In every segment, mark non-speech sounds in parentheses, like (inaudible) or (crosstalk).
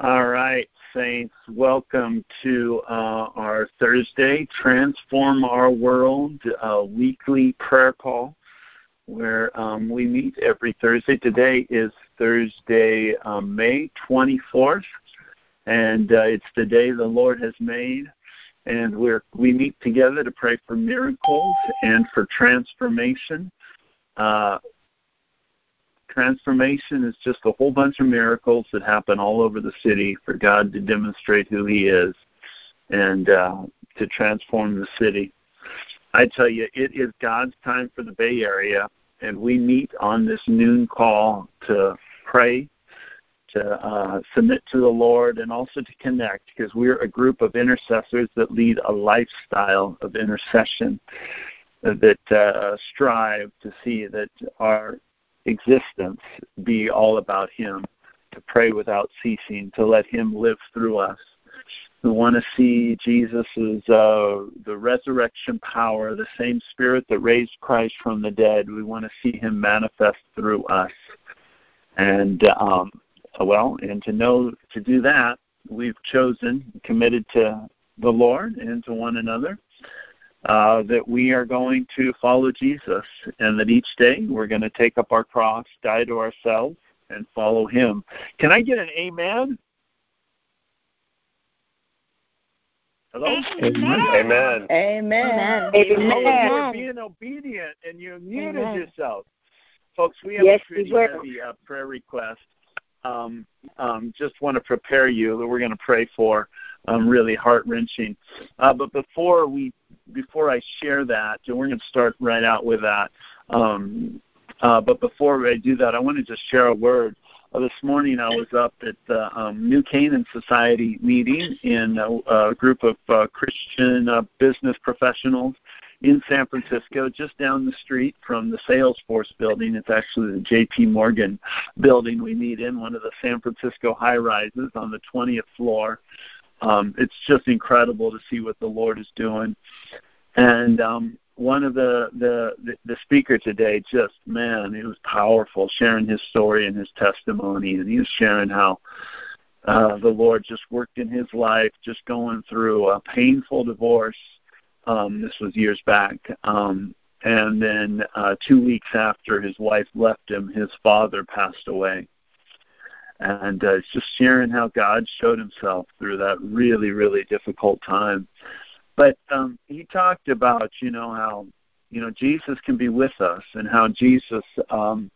All right, Saints, welcome to uh, our Thursday Transform Our World uh, weekly prayer call where um, we meet every Thursday. Today is Thursday, um, May 24th, and uh, it's the day the Lord has made. And we're, we meet together to pray for miracles and for transformation. Transformation is just a whole bunch of miracles that happen all over the city for God to demonstrate who He is and uh, to transform the city. I tell you, it is God's time for the Bay Area, and we meet on this noon call to pray, to uh, submit to the Lord, and also to connect because we're a group of intercessors that lead a lifestyle of intercession that uh, strive to see that our existence be all about Him, to pray without ceasing, to let Him live through us. We want to see Jesus' uh, the resurrection power, the same Spirit that raised Christ from the dead. We want to see Him manifest through us, and um, well, and to know to do that, we've chosen, committed to the Lord and to one another, uh, that we are going to follow Jesus and that each day we're going to take up our cross, die to ourselves, and follow Him. Can I get an amen? Hello? Amen. Amen. Amen. Amen. You're being obedient and you muted Amen. yourself. Folks, we have Yes, a pretty we will. heavy uh, prayer request. Um, um, just want to prepare you that we're going to pray for. Um, really heart wrenching. Uh, but before we, before I share that, and we're going to start right out with that. Um, uh, but before I do that, I want to just share a word. Uh, this morning I was up at the um, New Canaan Society meeting in a, a group of uh, Christian uh, business professionals in San Francisco, just down the street from the Salesforce building. It's actually the J.P. Morgan building we meet in, one of the San Francisco high rises on the 20th floor. Um, it's just incredible to see what the Lord is doing. And um, one of the, the the the speaker today, just man, it was powerful, sharing his story and his testimony, and he was sharing how uh, the Lord just worked in his life, just going through a painful divorce. Um, this was years back, um, and then uh, two weeks after his wife left him, his father passed away and uh, it's just sharing how God showed Himself through that really, really difficult time. But um, he talked about, you know, how you know Jesus can be with us, and how Jesus um,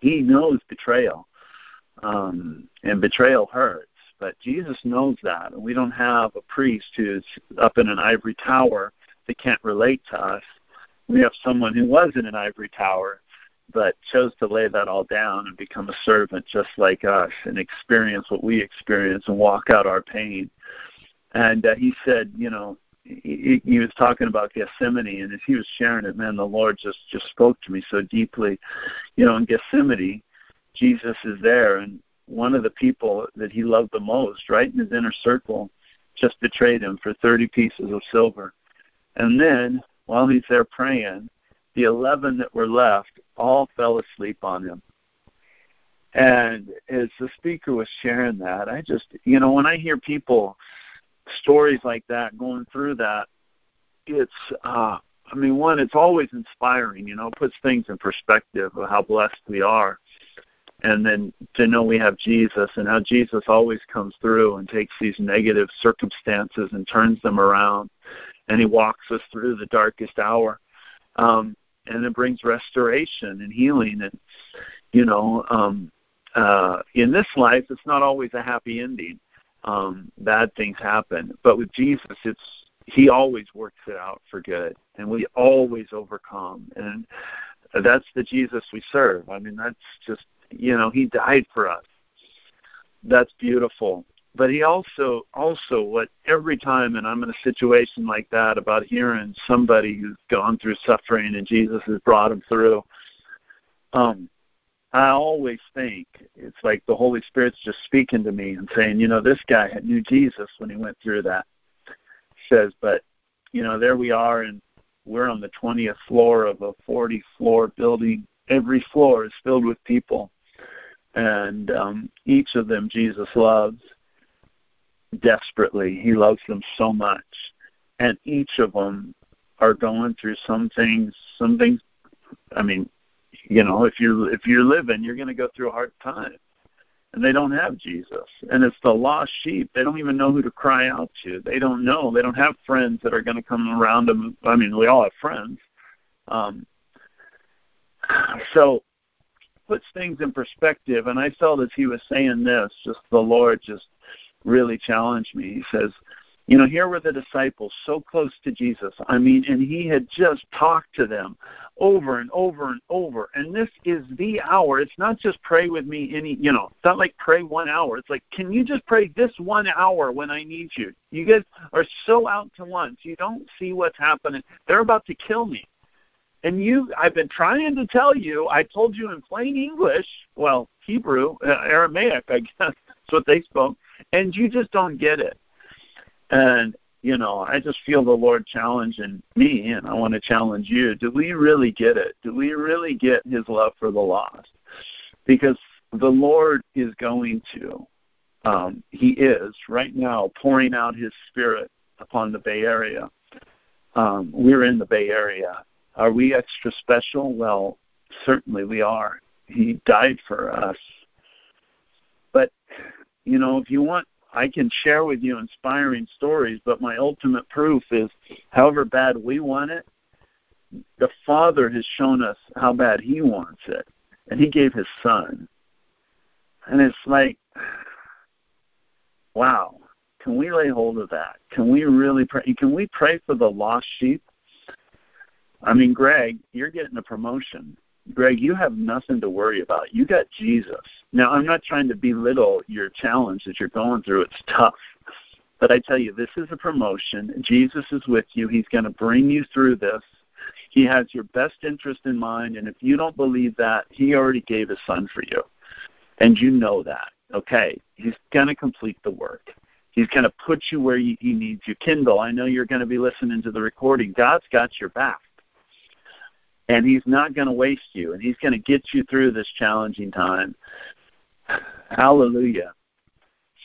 He knows betrayal, um, and betrayal hurts. But Jesus knows that, and we don't have a priest who's up in an ivory tower that can't relate to us. We have someone who was in an ivory tower but chose to lay that all down and become a servant just like us and experience what we experience and walk out our pain. And uh, he said, you know, he, he was talking about Gethsemane, and as he was sharing it, man, the Lord just just spoke to me so deeply. You know, in Gethsemane, Jesus is there, and one of the people that he loved the most, right in his inner circle, just betrayed him for thirty pieces of silver. And then, while he's there praying, the 11 that were left all fell asleep on him. And as the speaker was sharing that, I just, you know, when I hear people, stories like that, going through that, it's, uh, I mean, one, it's always inspiring, you know, it puts things in perspective of how blessed we are. And then to know we have Jesus and how Jesus always comes through and takes these negative circumstances and turns them around. And he walks us through the darkest hour. Um, and it brings restoration and healing and you know um uh in this life it's not always a happy ending. Um bad things happen. But with jesus it's he always works it out for good and we always overcome. And that's the jesus we serve. I mean that's just you know he died for us. That's beautiful but he also also what every time and i'm in a situation like that about hearing somebody who's gone through suffering and jesus has brought him through um i always think it's like the holy spirit's just speaking to me and saying you know this guy knew jesus when he went through that. Says but you know there we are and we're on the 20th floor of a 40 floor building. Every floor is filled with people and um, each of them Jesus loves desperately. He loves them so much, and each of them are going through some things. Some things. I mean, you know, if you're if you're living, you're going to go through a hard time and they don't have Jesus. And it's the lost sheep. They don't even know who to cry out to. They don't know. They don't have friends that are going to come around them. I mean, we all have friends. Um, so puts things in perspective. And I felt as he was saying this, just the Lord just really challenged me. He says, you know, here were the disciples so close to Jesus. I mean, and he had just talked to them over and over and over. And this is the hour. It's not just pray with me any, you know, it's not like pray one hour. It's like, can you just pray this one hour when I need you? You guys are so out to lunch. You don't see what's happening. They're about to kill me. And you, I've been trying to tell you, I told you in plain English, well, Hebrew, uh, Aramaic, I guess, (laughs) that's what they spoke, and you just don't get it. And you know, I just feel the Lord challenging me, and I want to challenge you. Do we really get it? Do we really get His love for the lost? Because the Lord is going to, um, He is right now pouring out His Spirit upon the Bay Area. Um, we're in the Bay Area. Are we extra special? Well, certainly we are. He died for us. But, you know, if you want I can share with you inspiring stories, but my ultimate proof is however bad we want it, the Father has shown us how bad He wants it. And He gave His Son. And it's like, wow, can we lay hold of that? Can we really pray? Can we pray for the lost sheep? I mean, Greg, you're getting a promotion. Greg, you have nothing to worry about. You got Jesus. Now, I'm not trying to belittle your challenge that you're going through. It's tough. But I tell you, this is a promotion. Jesus is with you. He's going to bring you through this. He has your best interest in mind. And if you don't believe that, He already gave His Son for you. And you know that. Okay? He's going to complete the work. He's going to put you where He needs you. Kindle, I know you're going to be listening to the recording. God's got your back and he's not going to waste you and he's going to get you through this challenging time. Hallelujah.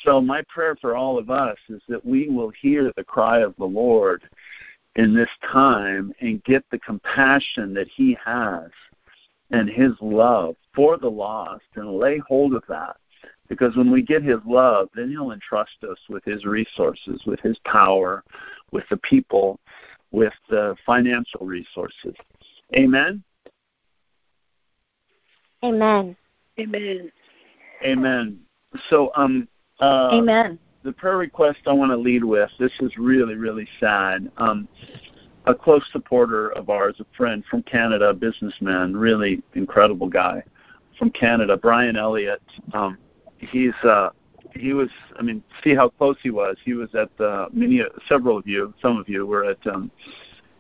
So my prayer for all of us is that we will hear the cry of the lord in this time and get the compassion that he has and his love for the lost and lay hold of that. Because when we get his love then he'll entrust us with his resources with his power with the people with the financial resources Amen. Amen. Amen. Amen. So, um, uh, Amen. The prayer request I want to lead with. This is really, really sad. Um, a close supporter of ours, a friend from Canada, a businessman, really incredible guy from Canada, Brian Elliott. Um, he's uh, he was. I mean, see how close he was. He was at the many, several of you, some of you were at um,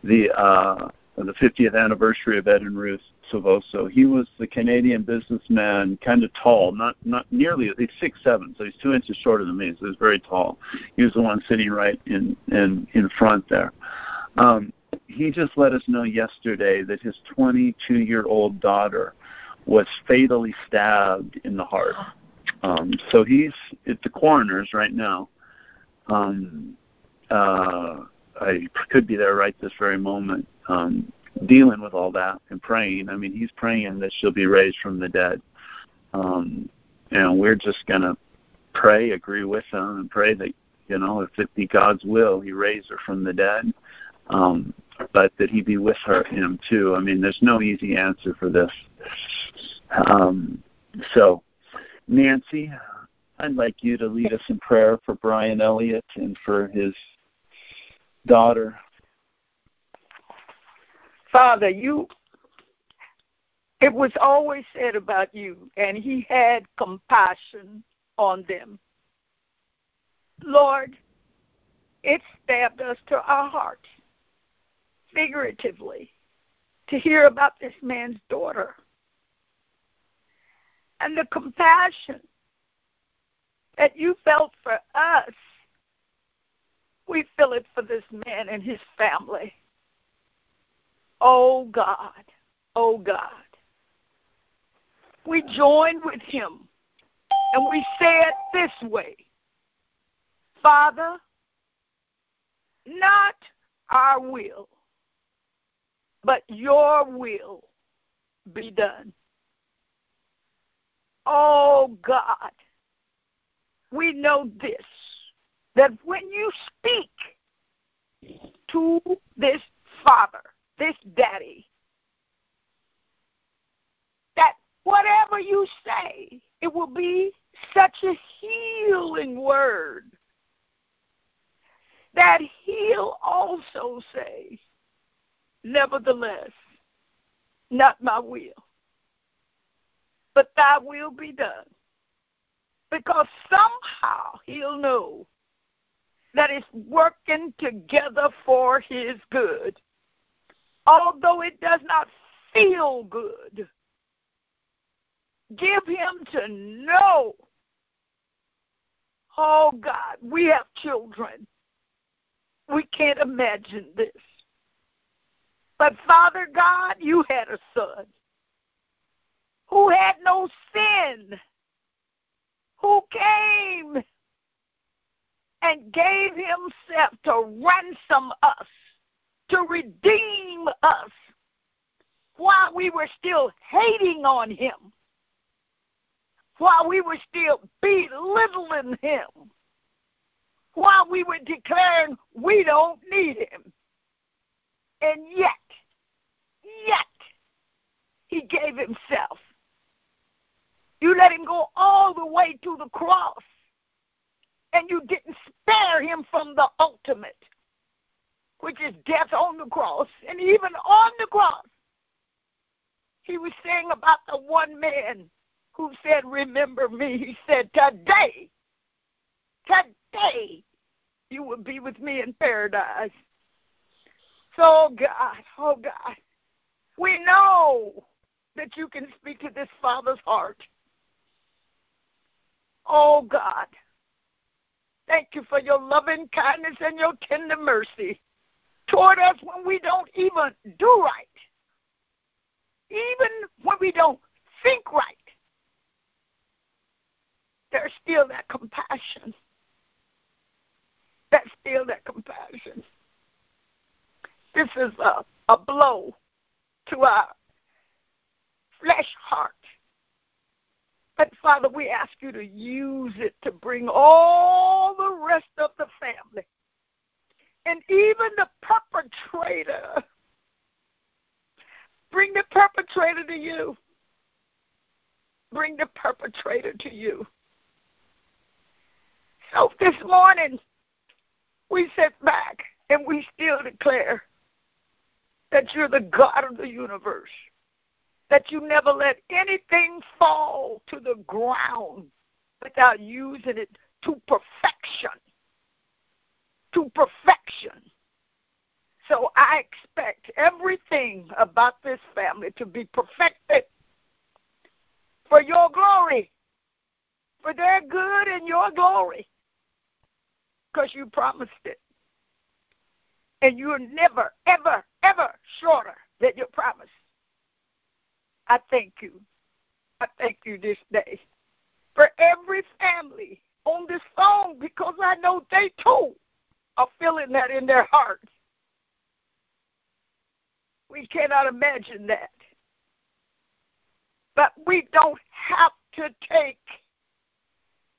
the uh, the 50th anniversary of Ed and Ruth Silvoso. He was the Canadian businessman, kind of tall, not not nearly. He's six seven, so he's two inches shorter than me. So he's very tall. He was the one sitting right in in in front there. Um, he just let us know yesterday that his 22 year old daughter was fatally stabbed in the heart. Um, so he's at the coroner's right now. Um, uh, I could be there right this very moment um, dealing with all that and praying. I mean, he's praying that she'll be raised from the dead. Um, and we're just going to pray, agree with him, and pray that, you know, if it be God's will, he raise her from the dead. Um, but that he be with her, him too. I mean, there's no easy answer for this. Um, so, Nancy, I'd like you to lead us in prayer for Brian Elliott and for his daughter, Father, you it was always said about you, and he had compassion on them. Lord, it stabbed us to our hearts, figuratively, to hear about this man's daughter. And the compassion that you felt for us, we feel it for this man and his family. Oh God, oh God. We join with him And we say it this way Father, not our will, but your will be done. Oh God, we know this that when you speak to this father, this daddy, that whatever you say, it will be such a healing word that he'll also say, Nevertheless, not my will, but thy will be done. Because somehow he'll know that it's working together for his good. Although it does not feel good, give him to know. Oh God, we have children. We can't imagine this. But Father God, you had a son who had no sin, who came and gave himself to ransom us, to redeem us, while we were still hating on him, while we were still belittling him, while we were declaring we don't need him. And yet, yet, he gave himself. You let him go all the way to the cross and you didn't spare him from the ultimate, which is death on the cross. And even on the cross, he was saying about the one man who said, Remember me. He said, Today, today, you will be with me in paradise. So, God, oh God, we know that you can speak to this father's heart. Oh God, Thank you for your loving kindness and your tender mercy toward us when we don't even do right, even when we don't think right. There's still that compassion. That's still that compassion. This is a, a blow to our flesh heart but Father, we ask you to use it to bring all the rest of the family and even the perpetrator. Bring the perpetrator to you. Bring the perpetrator to you. So this morning, we sit back and we still declare that you're the God of the universe that you never let anything fall to the ground without using it to perfection. To perfection. So I expect everything about this family to be perfected for your glory, for their good and your glory, because you promised it. And you're never, ever, ever shorter than your promise. I thank you. I thank you this day for every family on this phone because I know they too are feeling that in their hearts. We cannot imagine that. But we don't have to take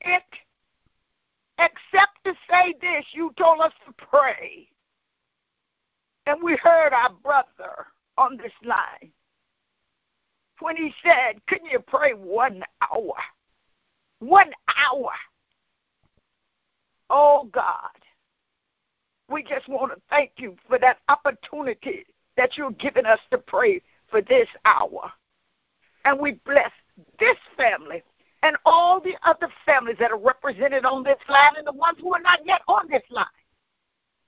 it except to say this. You told us to pray. And we heard our brother on this line when he said, Can you pray one hour? One hour. Oh, God. We just want to thank you for that opportunity that you're giving us to pray for this hour. And we bless this family and all the other families that are represented on this line and the ones who are not yet on this line.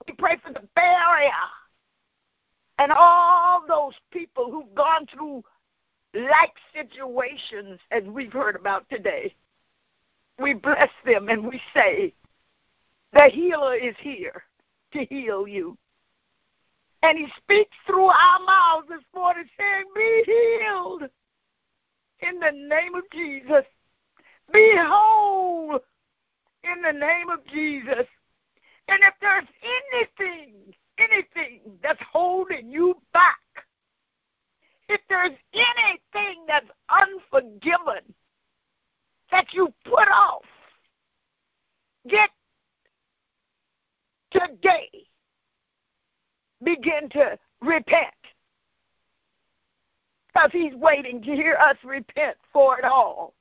We pray for the Area and all those people who've gone through like situations as we've heard about today, we bless them and we say, the healer is here to heal you. And he speaks through our mouths this morning saying, Be healed in the name of Jesus. Be whole in the name of Jesus. And if there's anything, anything that's holding you back, if there's anything that's unforgiven that you put off, get today, begin to repent. Because he's waiting to hear us repent for it all,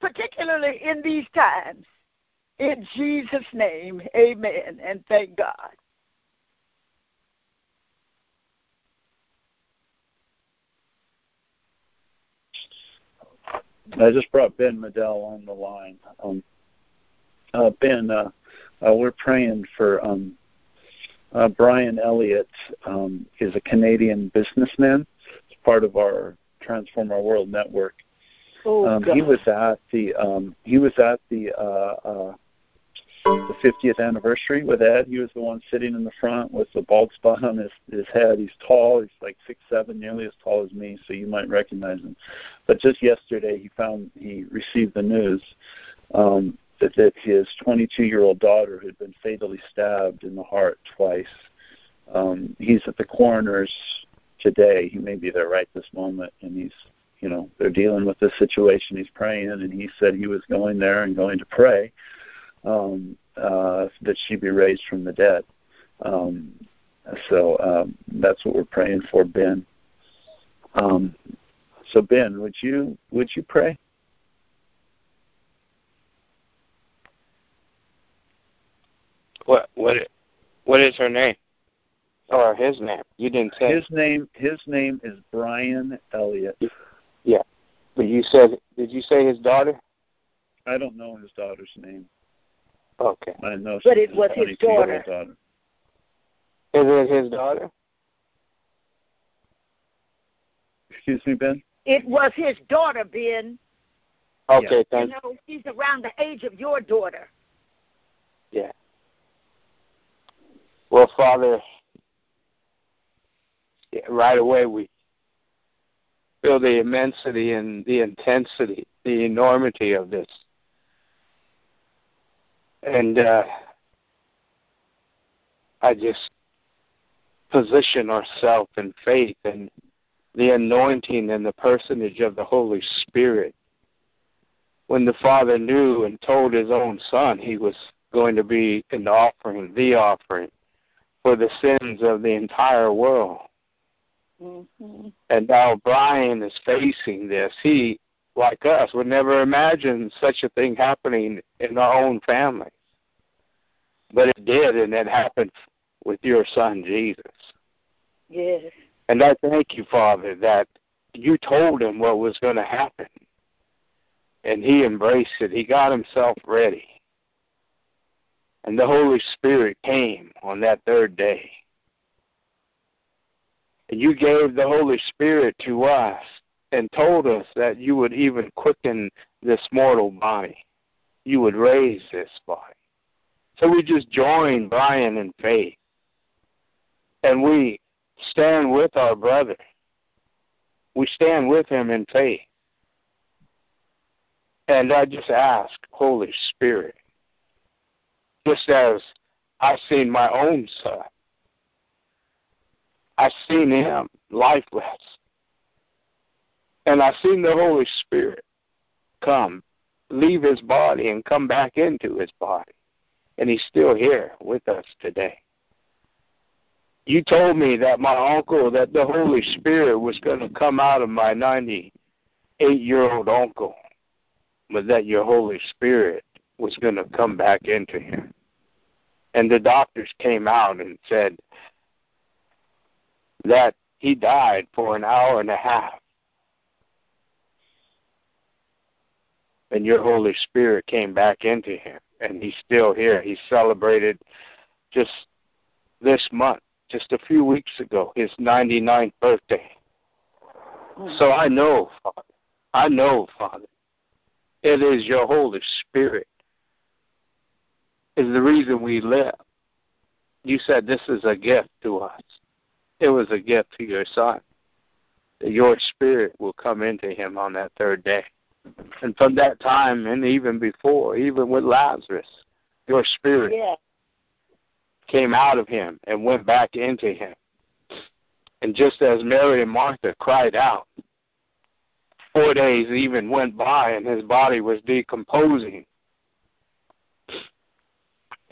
particularly in these times. In Jesus' name, amen, and thank God. I just brought Ben Medell on the line. Um, uh, ben, uh, uh, we're praying for um, uh, Brian Elliott. Um, is a Canadian businessman. It's part of our Transform Our World network. Oh, um, he was at the um, he was at the uh, uh, the 50th anniversary with Ed. He was the one sitting in the front with the bald spot on his his head. He's tall. He's like six seven, nearly as tall as me, so you might recognize him. But just yesterday, he found he received the news um, that that his 22 year old daughter had been fatally stabbed in the heart twice. Um, he's at the coroner's today. He may be there right this moment, and he's you know they're dealing with this situation. He's praying, and he said he was going there and going to pray um, uh, that she be raised from the dead. Um, so um, that's what we're praying for, Ben. Um, so Ben, would you would you pray? What what what is her name? Or his name? You didn't say his name. His name is Brian Elliott. Yeah, but you said did you say his daughter? I don't know his daughter's name. Okay. I know. But it was his daughter. daughter. Is it his daughter? Excuse me, Ben. It was his daughter, Ben. Okay, Yeah. thank You know, she's around the age of your daughter. Yeah. Well, Father, right away we feel the immensity and the intensity, the enormity of this. And uh, I just position ourselves in faith and the anointing and the personage of the Holy Spirit. When the Father knew and told his own Son he was going to be an offering, the offering for the sins of the entire world. Mm-hmm. And now Brian is facing this. He, like us, would never imagine such a thing happening in our own families. But it did, and it happened with your son, Jesus. Yes. And I thank you, Father, that you told him what was going to happen. And he embraced it. He got himself ready. And the Holy Spirit came on that third day. And you gave the Holy Spirit to us and told us that you would even quicken this mortal body. You would raise this body. So we just join Brian in faith. And we stand with our brother. We stand with him in faith. And I just ask, Holy Spirit, just as I've seen my own son, I've seen him lifeless. And I've seen the Holy Spirit come, leave his body, and come back into his body. And he's still here with us today. You told me that my uncle, that the Holy Spirit was going to come out of my 98 year old uncle, but that your Holy Spirit was going to come back into him. And the doctors came out and said that he died for an hour and a half. And your Holy Spirit came back into him, and he's still here. He celebrated just this month, just a few weeks ago, his 99th birthday. Oh. So I know, Father, I know, Father, it is your Holy Spirit is the reason we live. You said this is a gift to us. It was a gift to your son. That your spirit will come into him on that third day. And from that time and even before, even with Lazarus, your spirit Yeah. came out of him and went back into him. And just as Mary and Martha cried out, four days even went by and his body was decomposing.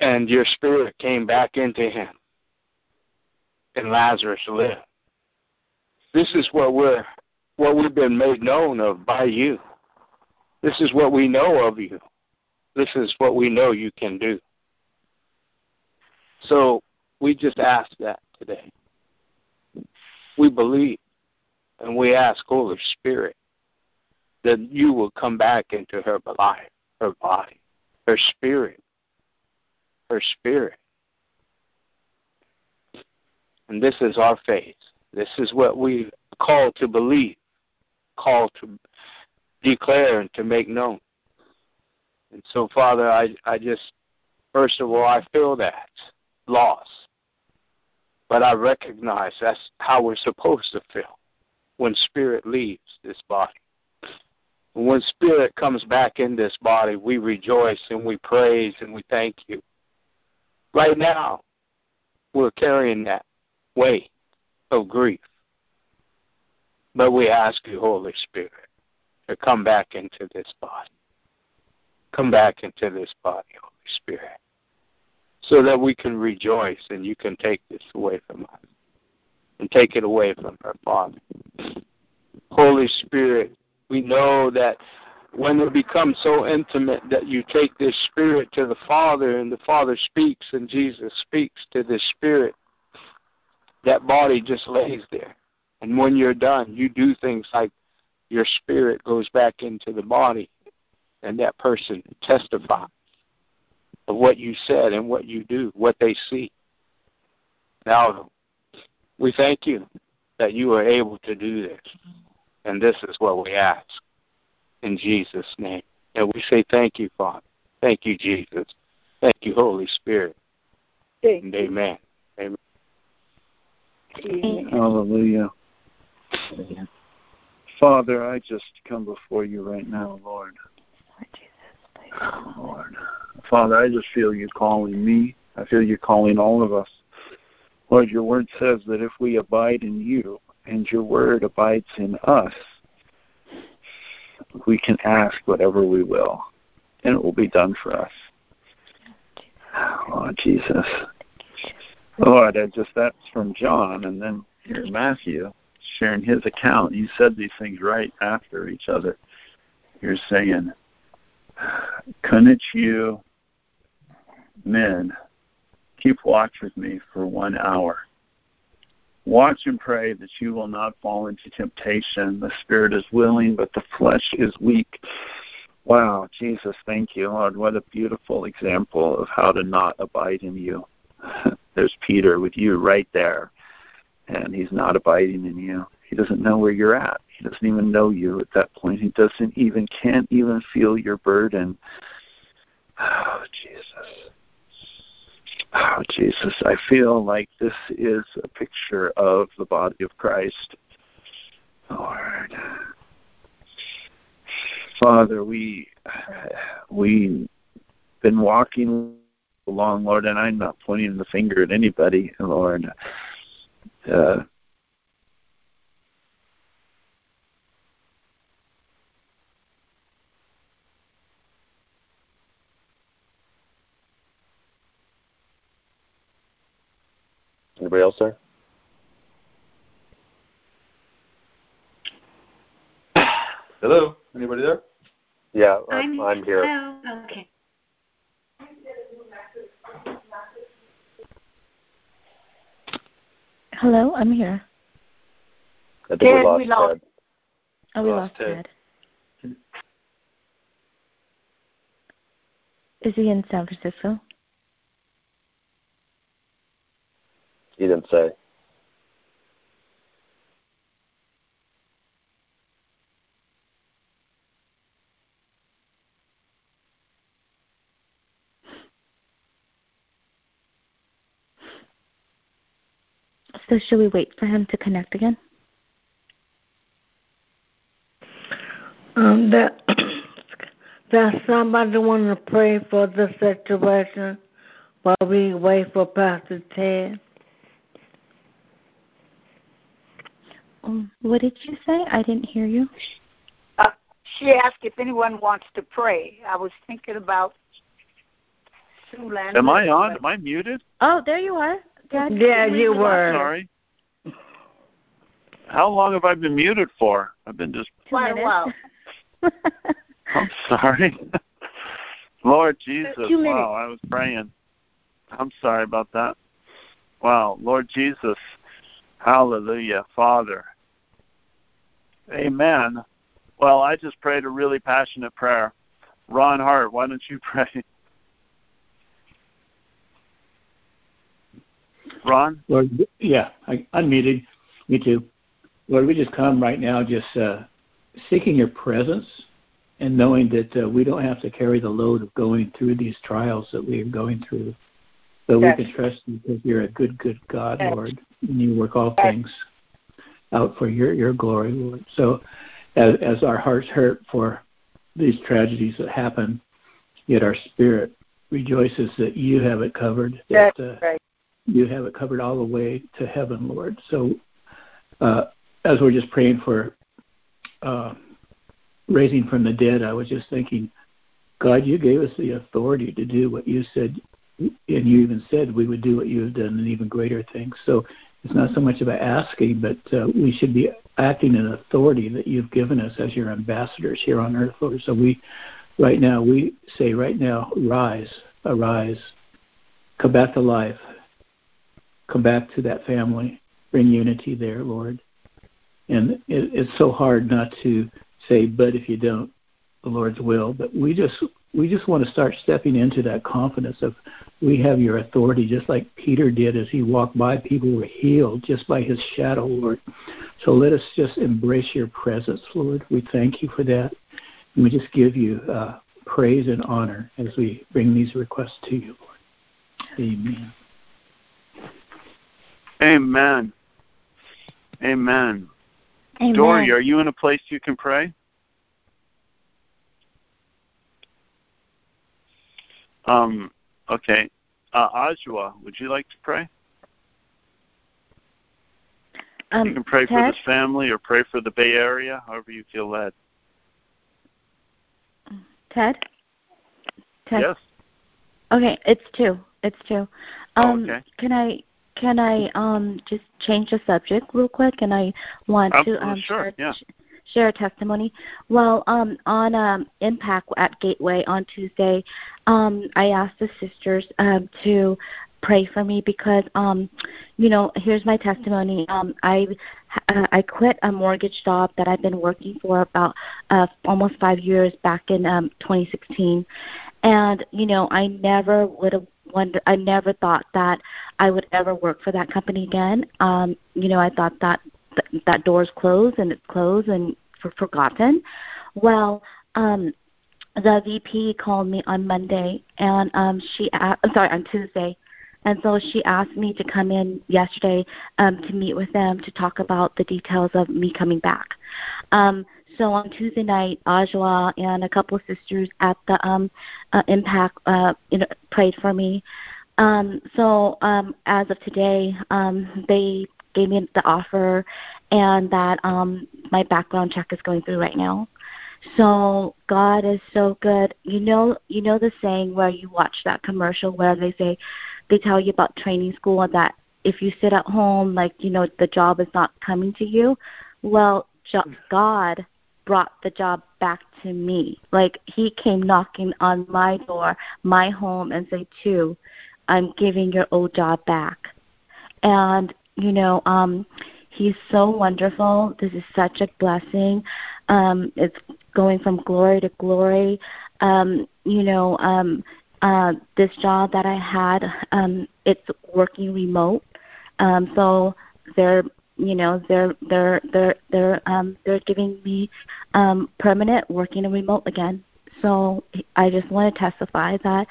And your spirit came back into him. And Lazarus lived. This is what we're what we've been made known of by you. This is what we know of you. This is what we know you can do. So we just ask that today. We believe and we ask Holy Spirit that you will come back into her life, her body, her spirit, her spirit. And this is our faith. This is what we call to believe, call to declare and to make known. And so, Father, I, I just, first of all, I feel that loss. But I recognize that's how we're supposed to feel when spirit leaves this body. When spirit comes back in this body, we rejoice and we praise and we thank you. Right now, we're carrying that weight of grief. But we ask you, Holy Spirit, to come back into this body. Come back into this body, Holy Spirit, so that we can rejoice and you can take this away from us and take it away from her, Father. Holy Spirit, we know that when it becomes so intimate that you take this spirit to the Father and the Father speaks and Jesus speaks to this spirit, that body just lays there. And when you're done, you do things like your spirit goes back into the body and that person testifies of what you said and what you do, what they see. Now, we thank you that you are able to do this. And this is what we ask in Jesus' name. And we say thank you, Father. Thank you, Jesus. Thank you, Holy Spirit. Thank And you. amen. Amen. Amen. Hallelujah. Father, I just come before you right now, Lord. Lord. Father, I just feel you calling me. I feel you calling all of us. Lord, your word says that if we abide in you and your word abides in us, we can ask whatever we will, and it will be done for us. Lord Jesus. Lord, I just that's from John, and then here's Matthew sharing his account. You said these things right after each other. You're saying, couldn't you men keep watch with me for one hour? Watch and pray that you will not fall into temptation. The spirit is willing, but the flesh is weak. Wow, Jesus, thank you, Lord. What a beautiful example of how to not abide in you. (laughs) There's Peter with you right there, and he's not abiding in you. He doesn't know where you're at. He doesn't even know you at that point. He doesn't even can't even feel your burden. (sighs) Oh, Jesus. Oh, Jesus, I feel like this is a picture of the body of Christ. Lord. Father, we we've been walking along, Lord, and I'm not pointing the finger at anybody, Lord. Uh, Anybody else there? Hello? Anybody there? Yeah, uh, I'm, I'm here. Oh, okay. Hello, I'm here. I think Ted, we lost we lost- Ted. Oh, we Lost lost Ted. Ted. Is he in San Francisco? He didn't say. So should we wait for him to connect again? Um, that (coughs) Does somebody want to pray for the situation while we wait for Pastor Ted? Um, what did you say? I didn't hear you. Uh, she asked if anyone wants to pray. I was thinking about Sue Landry. Am I on? Am I muted? Oh, there you are. Dad, Yeah, you were. Sorry. How long have I been muted for? I've been just. Two Quite a while. (laughs) I'm sorry. (laughs) Lord Jesus. Wow, I was praying. I'm sorry about that. Wow, Lord Jesus. Hallelujah, Father. Amen. Well, I just prayed a really passionate prayer. Ron Hart, why don't you (laughs) pray? Ron? Lord, yeah, I unmuted. Me too. Lord, we just come right now just uh, seeking your presence and knowing that uh, we don't have to carry the load of going through these trials that we are going through. But Yes. we can trust you because you're a good, good God, Yes. Lord, and you work all Yes. things out for your, your glory, Lord. So as, as our hearts hurt for these tragedies that happen, yet our spirit rejoices that you have it covered, that uh, right. you have it covered all the way to heaven, Lord. So, uh, as we're just praying for uh, raising from the dead, I was just thinking, God, you gave us the authority to do what you said, and you even said we would do what you have done and even greater things. So, it's not so much about asking, but uh, we should be acting in authority that you've given us as your ambassadors here on earth, Lord. So, we, right now, we say, right now, rise, arise, come back to life come back to that family, bring unity there, Lord. And it, it's so hard not to say, but if you don't, the Lord's will. But we just we just want to start stepping into that confidence of we have your authority, just like Peter did as he walked by. People were healed just by his shadow, Lord. So let us just embrace your presence, Lord. We thank you for that. And we just give you uh, praise and honor as we bring these requests to you, Lord. Amen. Amen. Amen. Amen. Dory, are you in a place you can pray? Um, okay. Uh, Ajwa, would you like to pray? um, you can pray for Ted? this family or pray for the Bay Area, however you feel led. Ted? Ted? Yes. Okay, it's two. It's two. Oh, Um, okay. Can I can I um just change the subject real quick? And I want Absolutely, to um sure, share, yeah. Sh- share a testimony. Well, um on um Impact at Gateway on Tuesday, um I asked the sisters um to pray for me because um you know here's my testimony. Um i uh, i quit a mortgage job that i've been working for about uh almost 5 years back in um 2016 and you know i never would have wonder i never thought that i would ever work for that company again. Um you know i thought that th- that door's closed and it's closed and for forgotten well um the vp called me on monday and um she a- sorry on tuesday and so she asked me to come in yesterday um, to meet with them to talk about the details of me coming back. Um, so on Tuesday night, Ajwa and a couple of sisters at the um, uh, Impact uh, you know, prayed for me. Um, so um, as of today, um, they gave me the offer, and that um, my background check is going through right now. So God is so good. You know, you know the saying where you watch that commercial where they say, they tell you about training school and that if you sit at home, like you know, the job is not coming to you. Well, God brought the job back to me. Like He came knocking on my door, my home, and say, "Two, I'm giving your old job back." And you know, um, He's so wonderful. This is such a blessing. Um, it's going from glory to glory. Um, you know, um, uh, this job that I had, um, it's working remote. Um, so they're, you know, they're they're they're they're um, they're giving me um, permanent working remote again. So I just want to testify that,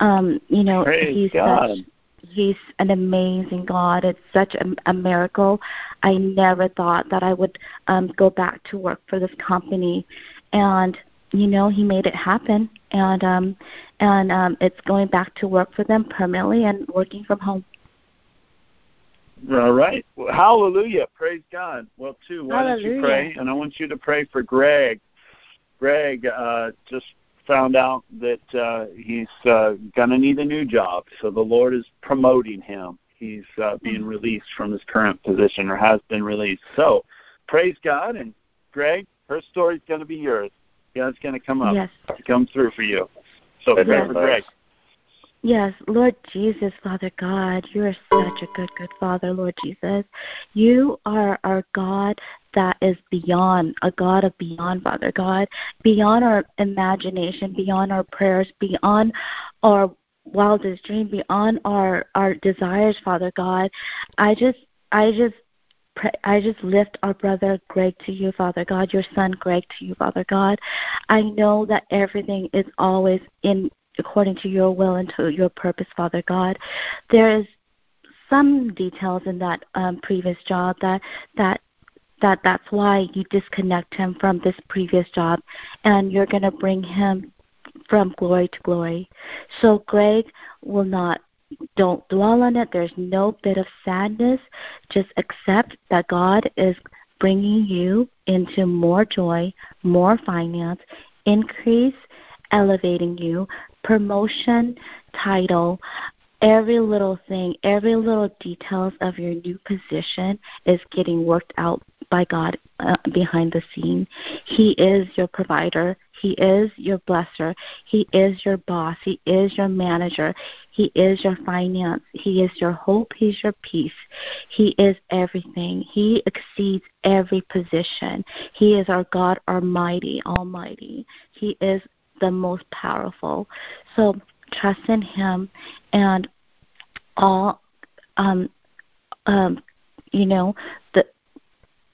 um, you know, Praise he's God. such He's an amazing God. It's such a, a miracle. I never thought that I would um, go back to work for this company, and you know he made it happen. And um and um it's going back to work for them permanently and working from home. All right. Well, hallelujah. Praise god. Well too why hallelujah. don't you pray? And i want you to pray for greg. Greg uh just found out that uh he's uh gonna need a new job so the lord is promoting him he's uh being mm-hmm. released from his current position or has been released so praise god and greg her story's going to be yours God's going to come up, yes. come through for you. So pray yes. for Greg. Yes, Lord Jesus, Father God, you are such a good, good Father, Lord Jesus. You are our God that is beyond, a God of beyond, Father God, beyond our imagination, beyond our prayers, beyond our wildest dream, beyond our our desires, Father God. I just, I just I just lift our brother Greg to you, Father God, your son Greg to you, Father God. I know that everything is always in according to your will and to your purpose, Father God. There is some details in that um, previous job that that that that's why you disconnect him from this previous job and you're going to bring him from glory to glory. So Greg will not don't dwell on it. There's no bit of sadness. Just accept that God is bringing you into more joy, more finance, increase, elevating you, promotion, title, every little thing, every little details of your new position is getting worked out by God uh, behind the scene. He is your provider. He is your blesser. He is your boss. He is your manager. He is your finance. He is your hope. He's your peace. He is everything. He exceeds every position. He is our God Almighty, Almighty. He is the most powerful. So trust in Him and all um um you know the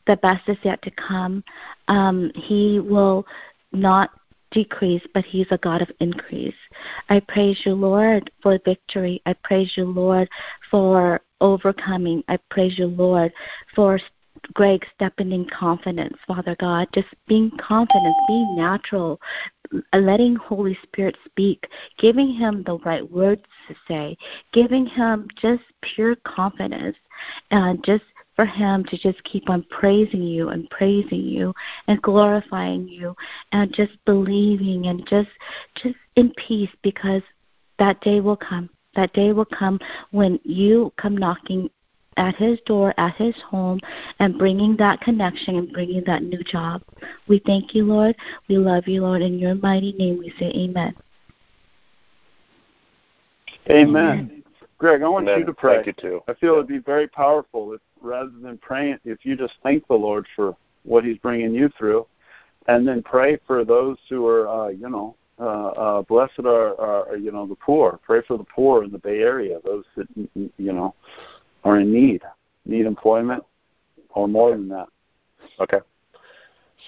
the best is yet to come. Um, he will not decrease, but He's a God of increase. I praise you, Lord, for victory. I praise you, Lord, for overcoming. I praise you, Lord, for Greg stepping in confidence, Father God, just being confident, being natural, letting Holy Spirit speak, giving him the right words to say, giving him just pure confidence, and just for him to just keep on praising you and praising you and glorifying you and just believing and just just in peace because that day will come. That day will come when you come knocking at his door, at his home, and bringing that connection and bringing that new job. We thank you, Lord. We love you, Lord. In your mighty name, we say amen. Amen. amen. Greg, I want amen. you to pray. Thank you too. I feel it'd be very powerful if rather than praying, if you just thank the Lord for what He's bringing you through, and then pray for those who are, uh, you know, uh, uh, blessed are, are, you know, the poor. Pray for the poor in the Bay Area, those that, you know, are in need, need employment, or more than that. Okay.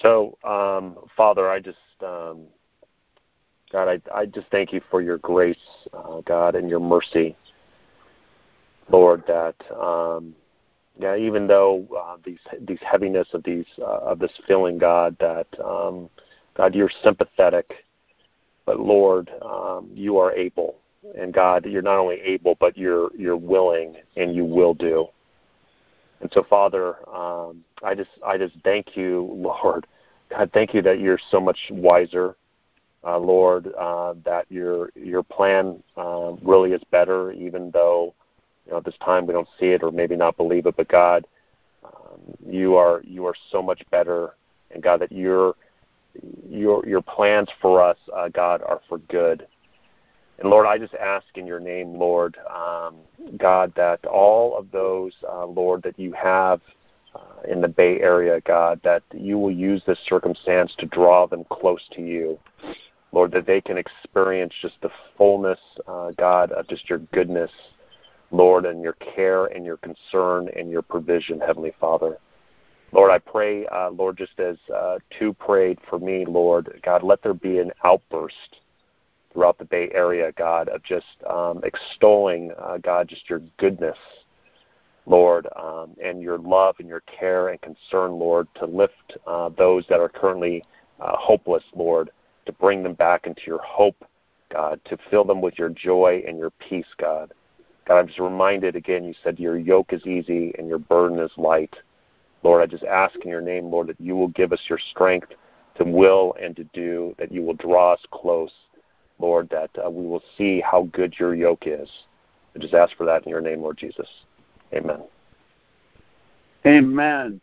So, um, Father, I just, um, God, I, I just thank you for your grace, uh, God, and your mercy, Lord. That um, yeah, even though uh, these these heaviness of these uh, of this feeling, God, that um, God, you're sympathetic, but Lord, um, you are able, and God, you're not only able, but you're you're willing, and you will do. And so, Father, um, I just I just thank you, (laughs) Lord. God, thank you that you're so much wiser, uh, Lord. Uh, that your your plan uh, really is better, even though you know, at this time we don't see it or maybe not believe it, but God, um, you are you are so much better, and God, that your your your plans for us, uh, God, are for good. And Lord, I just ask in your name, Lord, um, God, that all of those, uh, Lord, that you have uh, in the Bay Area, God, that you will use this circumstance to draw them close to you. Lord, that they can experience just the fullness, uh, God, of just your goodness Lord, and your care and your concern and your provision, Heavenly Father. Lord, I pray, uh, Lord, just as uh, two prayed for me, Lord, God, let there be an outburst throughout the Bay Area, God, of just um, extolling, uh, God, just your goodness, Lord, um, and your love and your care and concern, Lord, to lift uh, those that are currently uh, hopeless, Lord. to bring them back into your hope, God, to fill them with your joy and your peace, God. God, I'm just reminded again, you said your yoke is easy and your burden is light. Lord, I just ask in your name, Lord, that you will give us your strength to will and to do, that you will draw us close, Lord, that uh, we will see how good your yoke is. I just ask for that in your name, Lord Jesus. Amen. Amen.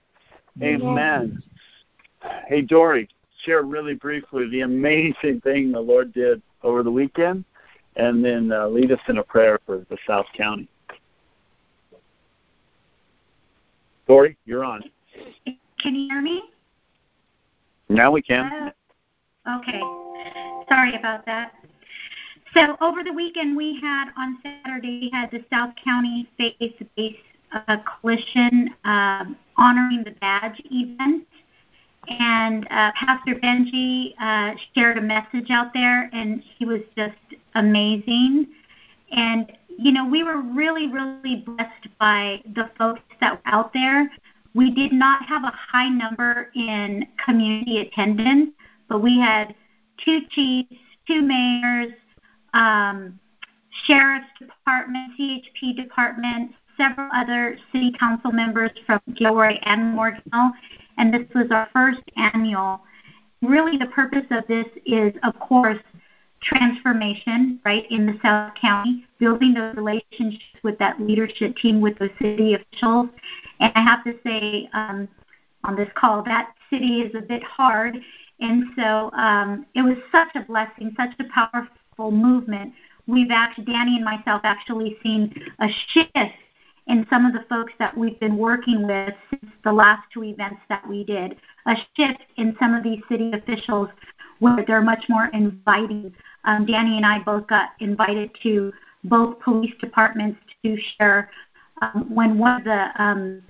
Amen. Hey, Dory, share really briefly the amazing thing the Lord did over the weekend, and then uh, lead us in a prayer for the South County. Dory, you're on. Can you hear me? Now we can. Okay. Sorry about that. So over the weekend, we had on Saturday we had the South County Faith-Based uh, Coalition um, honoring the badge event, and uh, Pastor Benji uh, shared a message out there, and he was just amazing. And you know, we were really, really blessed by the folks that were out there. We did not have a high number in community attendance, but we had two chiefs, two mayors, um, sheriff's department, CHP department, several other city council members from Gilroy and Morgan Hill, and this was our first annual. Really, the purpose of this is, of course, transformation, right, in the South County, building those relationships with that leadership team, with those city officials. And I have to say, um, on this call, that city is a bit hard. And so um, it was such a blessing, such a powerful movement. We've actually, Danny and myself, actually seen a shift in some of the folks that we've been working with since the last two events that we did. A shift in some of these city officials where they're much more inviting. Um, Danny and I both got invited to both police departments to share um, when one of the um,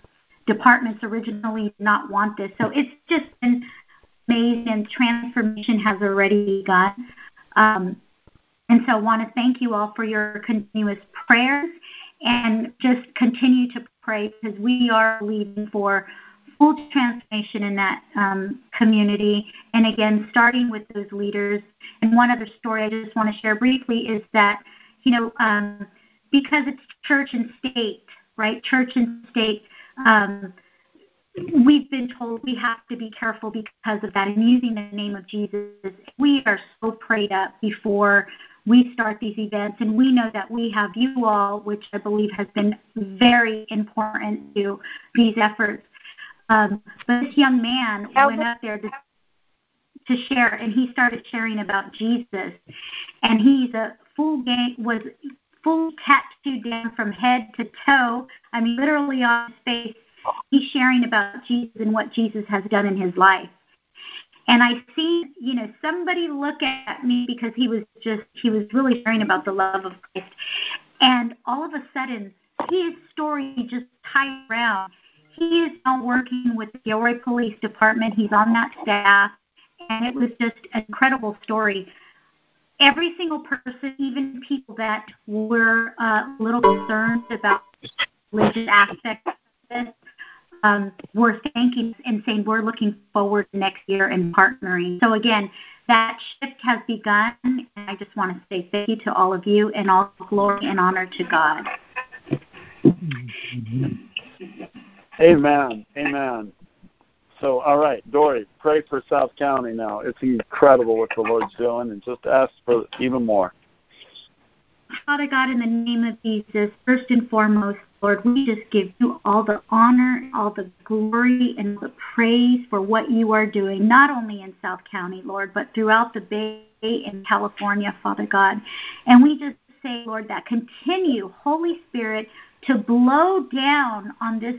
departments originally did not want this. So it's just been amazing, transformation has already begun. Um, and so I want to thank you all for your continuous prayers and just continue to pray because we are leading for full transformation in that um, community. And again, starting with those leaders. And one other story I just want to share briefly is that, you know, um, because it's church and state, right? Church and state. Um, we've been told we have to be careful because of that and using the name of Jesus. We are so prayed up before we start these events, and we know that we have you all, which I believe has been very important to these efforts. Um, but this young man went up there to, to share, and he started sharing about Jesus, and he's a full game was full tattooed down from head to toe. I mean, literally on his face. He's sharing about Jesus and what Jesus has done in his life. And I see, you know, somebody look at me because he was just, he was really sharing about the love of Christ. And all of a sudden, his story just tied around. He is now working with the Gilroy Police Department. He's on that staff. And it was just an incredible story. Every single person, even people that were uh, a little concerned about religious aspects of this, um, we're thanking and saying we're looking forward to next year and partnering. So again, that shift has begun, and I just want to say thank you to all of you, and all glory and honor to God. Amen. Amen. So, all right, Dory, pray for South County now. It's incredible what the Lord's doing, and just ask for even more. Father God, in the name of Jesus, first and foremost, Lord, we just give you all the honor, all the glory, and the praise for what you are doing, not only in South County, Lord, but throughout the Bay in California, Father God. And we just say, Lord, that continue, Holy Spirit, to blow down on this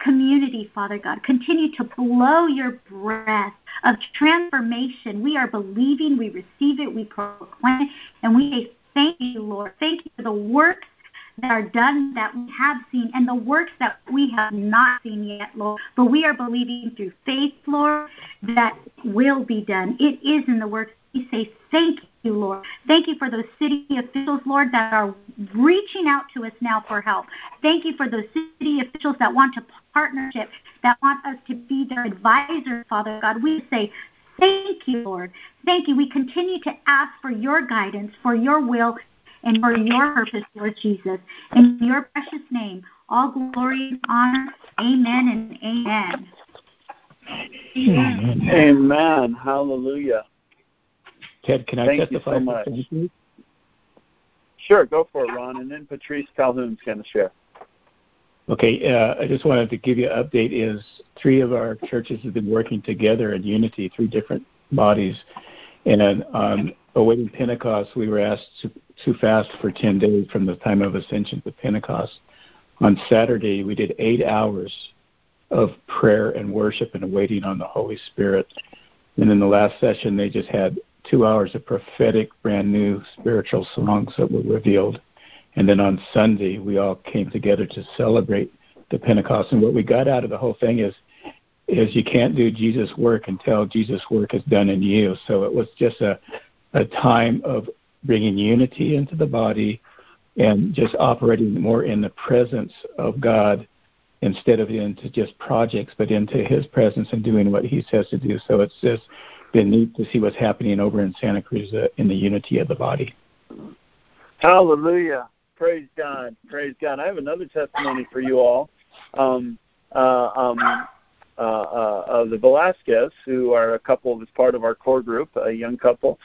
community, Father God. Continue to blow your breath of transformation. We are believing, we receive it, we proclaim it, and we say, Thank you, Lord. Thank you for the works that are done that we have seen and the works that we have not seen yet, Lord. But we are believing through faith, Lord, that will be done. It is in the works. We say thank you, Lord. Thank you for those city officials, Lord, that are reaching out to us now for help. Thank you for those city officials that want to partnership, that want us to be their advisors, Father God. We say Thank you, Lord. Thank you. We continue to ask for your guidance, for your will, and for your purpose, Lord Jesus. In your precious name, all glory and honor. Amen and amen. Amen. Amen. Hallelujah. Ted, can I Thank testify? you so much. Sure, go for it, Ron. And then Patrice Calhoun's going to share. Okay, uh, I just wanted to give you an update. Is three of our churches have been working together in unity, three different bodies. And on awaiting Pentecost, we were asked to, to fast for 10 days from the time of ascension to Pentecost. On Saturday, we did eight hours of prayer and worship and waiting on the Holy Spirit. And in the last session, they just had two hours of prophetic, brand new spiritual songs that were revealed. And then on Sunday, we all came together to celebrate the Pentecost. And what we got out of the whole thing is, is you can't do Jesus' work until Jesus' work is done in you. So it was just a, a time of bringing unity into the body and just operating more in the presence of God instead of into just projects, but into His presence and doing what He says to do. So it's just been neat to see what's happening over in Santa Cruz uh, in the unity of the body. Hallelujah. Praise God. Praise God. I have another testimony for you all. Um, uh, um, uh, uh, uh, the Velasquez, who are a couple that's part of our core group, a young couple.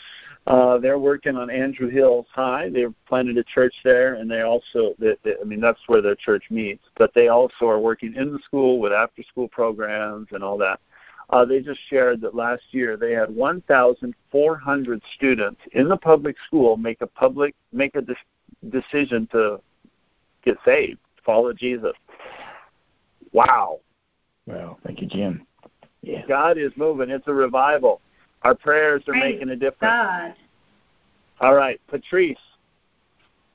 Uh, they're working on Andrew Hills High. They've planted a church there, and they also, they, they, I mean, that's where their church meets. But they also are working in the school with after-school programs and all that. Uh, they just shared that last year they had 1,400 students in the public school make a public make a de- decision to get saved, follow Jesus. Wow. Wow. Thank you, Jim. Yeah. God is moving. It's a revival. Our prayers are Praise making a difference. God. All right, Patrice.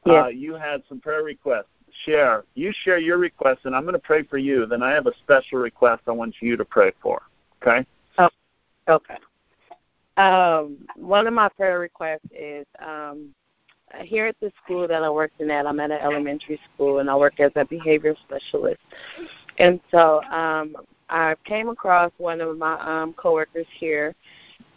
Yes. Uh, you had some prayer requests. Share. You share your request, and I'm going to pray for you. Then I have a special request I want you to pray for. Okay? Oh, Okay. Um, one of my prayer requests is um, here at the school that I worked in at, I'm at an elementary school and I work as a behavior specialist. And so um, I came across one of my um, coworkers here,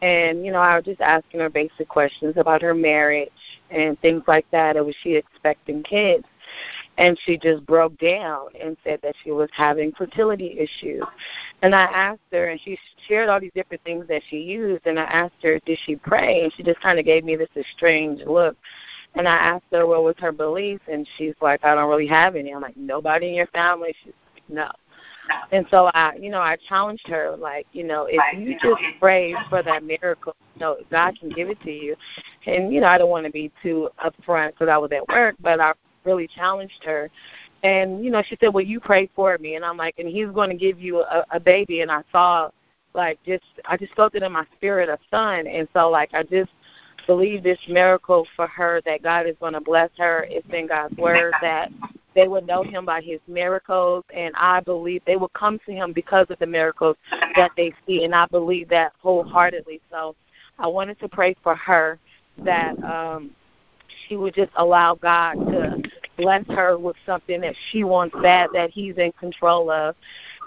and you know I was just asking her basic questions about her marriage and things like that. And was she expecting kids? and she just broke down and said that she was having fertility issues. And I asked her, and she shared all these different things that she used, and I asked her, did she pray? And she just kind of gave me this strange look. And I asked her what was her belief, and she's like, I don't really have any. I'm like, nobody in your family? She's like, no. And so I, you know, I challenged her, like, you know, if you just pray for that miracle, you know, God can give it to you. And you know, I don't want to be too upfront because I was at work, but I really challenged her. And, you know, she said, Well, you pray for me. And I'm like, And he's going to give you a, a baby. And I saw, like, just, I just felt it in my spirit, a son. And so, like, I just believe this miracle for her that God is going to bless her. It's in God's word that they would know him by his miracles and I believe they will come to him because of the miracles that they see and I believe that wholeheartedly. So I wanted to pray for her that um she would just allow God to bless her with something that she wants bad that he's in control of.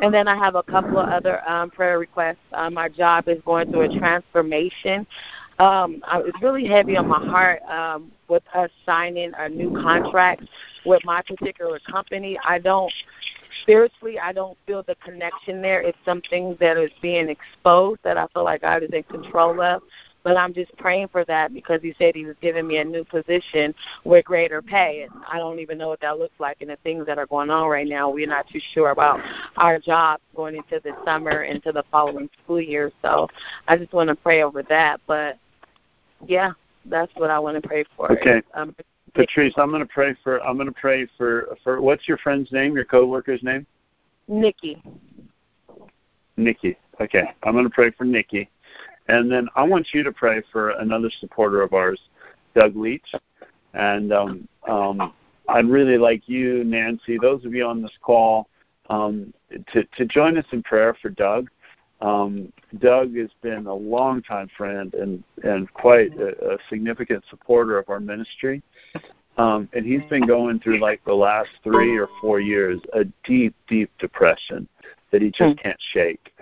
And then I have a couple of other um, prayer requests. Uh, my job is going through a transformation. Um, it's really heavy on my heart um, with us signing a new contract with my particular company. I don't spiritually, I don't feel the connection there. It's something that is being exposed that I feel like God is in control of. But I'm just praying for that because he said he was giving me a new position with greater pay. And I don't even know what that looks like. And the things that are going on right now, we're not too sure about our jobs going into the summer, into the following school year. So I just want to pray over that. But yeah, that's what I want to pray for. Okay. Um, Patrice, I'm going to pray for. I'm going to pray for for. What's your friend's name? Your coworker's name? Nikki. Nikki. Okay, I'm going to pray for Nikki, and then I want you to pray for another supporter of ours, Doug Leach, and um, um, I'd really like you, Nancy, those of you on this call, um, to to join us in prayer for Doug. Um, Doug has been a longtime friend and and quite a, a significant supporter of our ministry. Um, and he's been going through like the last three or four years a deep, deep depression that he just can't shake.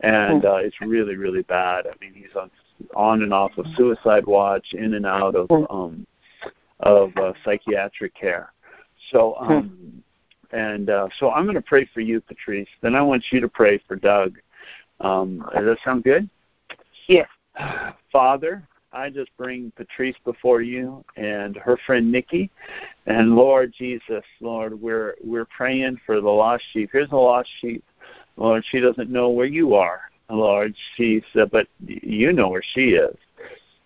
and uh, it's really really bad. I mean, he's on on and off of suicide watch, in and out of um, of uh, psychiatric care. So um, and uh, so I'm going to pray for you, Patrice. Then I want you to pray for Doug. Um, does that sound good? Yes. Father, I just bring Patrice before you and her friend Nikki, and Lord Jesus, Lord, we're we're praying for the lost sheep. Here's a lost sheep, Lord. She doesn't know where you are, Lord. She's, uh, but you know where she is,